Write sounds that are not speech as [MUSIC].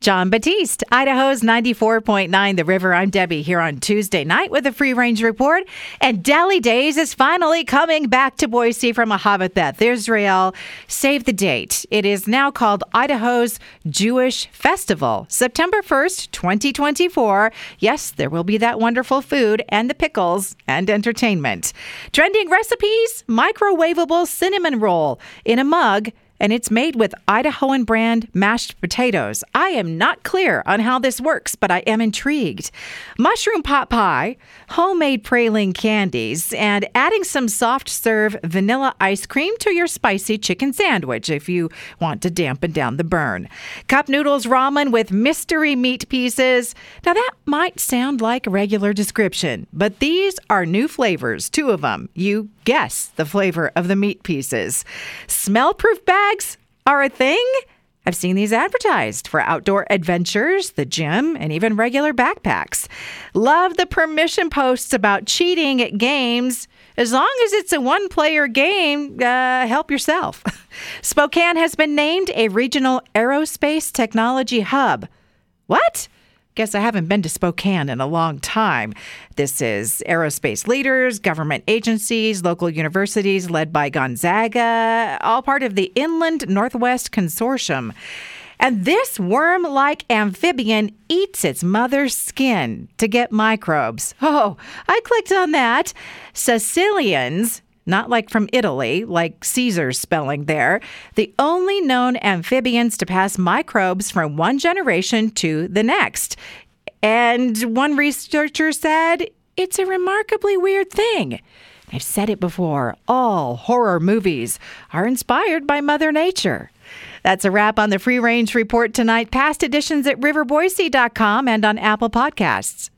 Jon Batiste, Idaho's 94.9 The River. I'm Debbie here on Tuesday night with a free range report. And Deli Days is finally coming back to Boise from Ahavath Beth, Israel. Save the date. It is now called Idaho's Jewish Festival, September 1st, 2024. Yes, there will be that wonderful food and the pickles and entertainment. Trending recipes microwavable cinnamon roll in a mug and it's made with Idahoan brand mashed potatoes. I am not clear on how this works, but I am intrigued. Mushroom pot pie, homemade praline candies, and adding some soft serve vanilla ice cream to your spicy chicken sandwich if you want to dampen down the burn. Cup noodles ramen with mystery meat pieces. Now that might sound like a regular description, but these are new flavors, two of them. You guess the flavor of the meat pieces. Smell proof bags are a thing. I've seen these advertised for outdoor adventures, the gym, and even regular backpacks. Love the permission posts about cheating at games. As long as it's a one player game, uh, help yourself. [LAUGHS] Spokane has been named a regional aerospace technology hub. What? Guess I haven't been to Spokane in a long time. This is aerospace leaders, government agencies, local universities led by Gonzaga, all part of the Inland Northwest Consortium. And this worm like amphibian eats its mother's skin to get microbes. Oh, I clicked on that. Caecilians not like from Italy, like Caesar's spelling there, the only known amphibians to pass microbes from one generation to the next. And one researcher said it's a remarkably weird thing. I've said it before all horror movies are inspired by Mother Nature. That's a wrap on the Free Range Report tonight. Past editions at riverboise.com and on Apple Podcasts.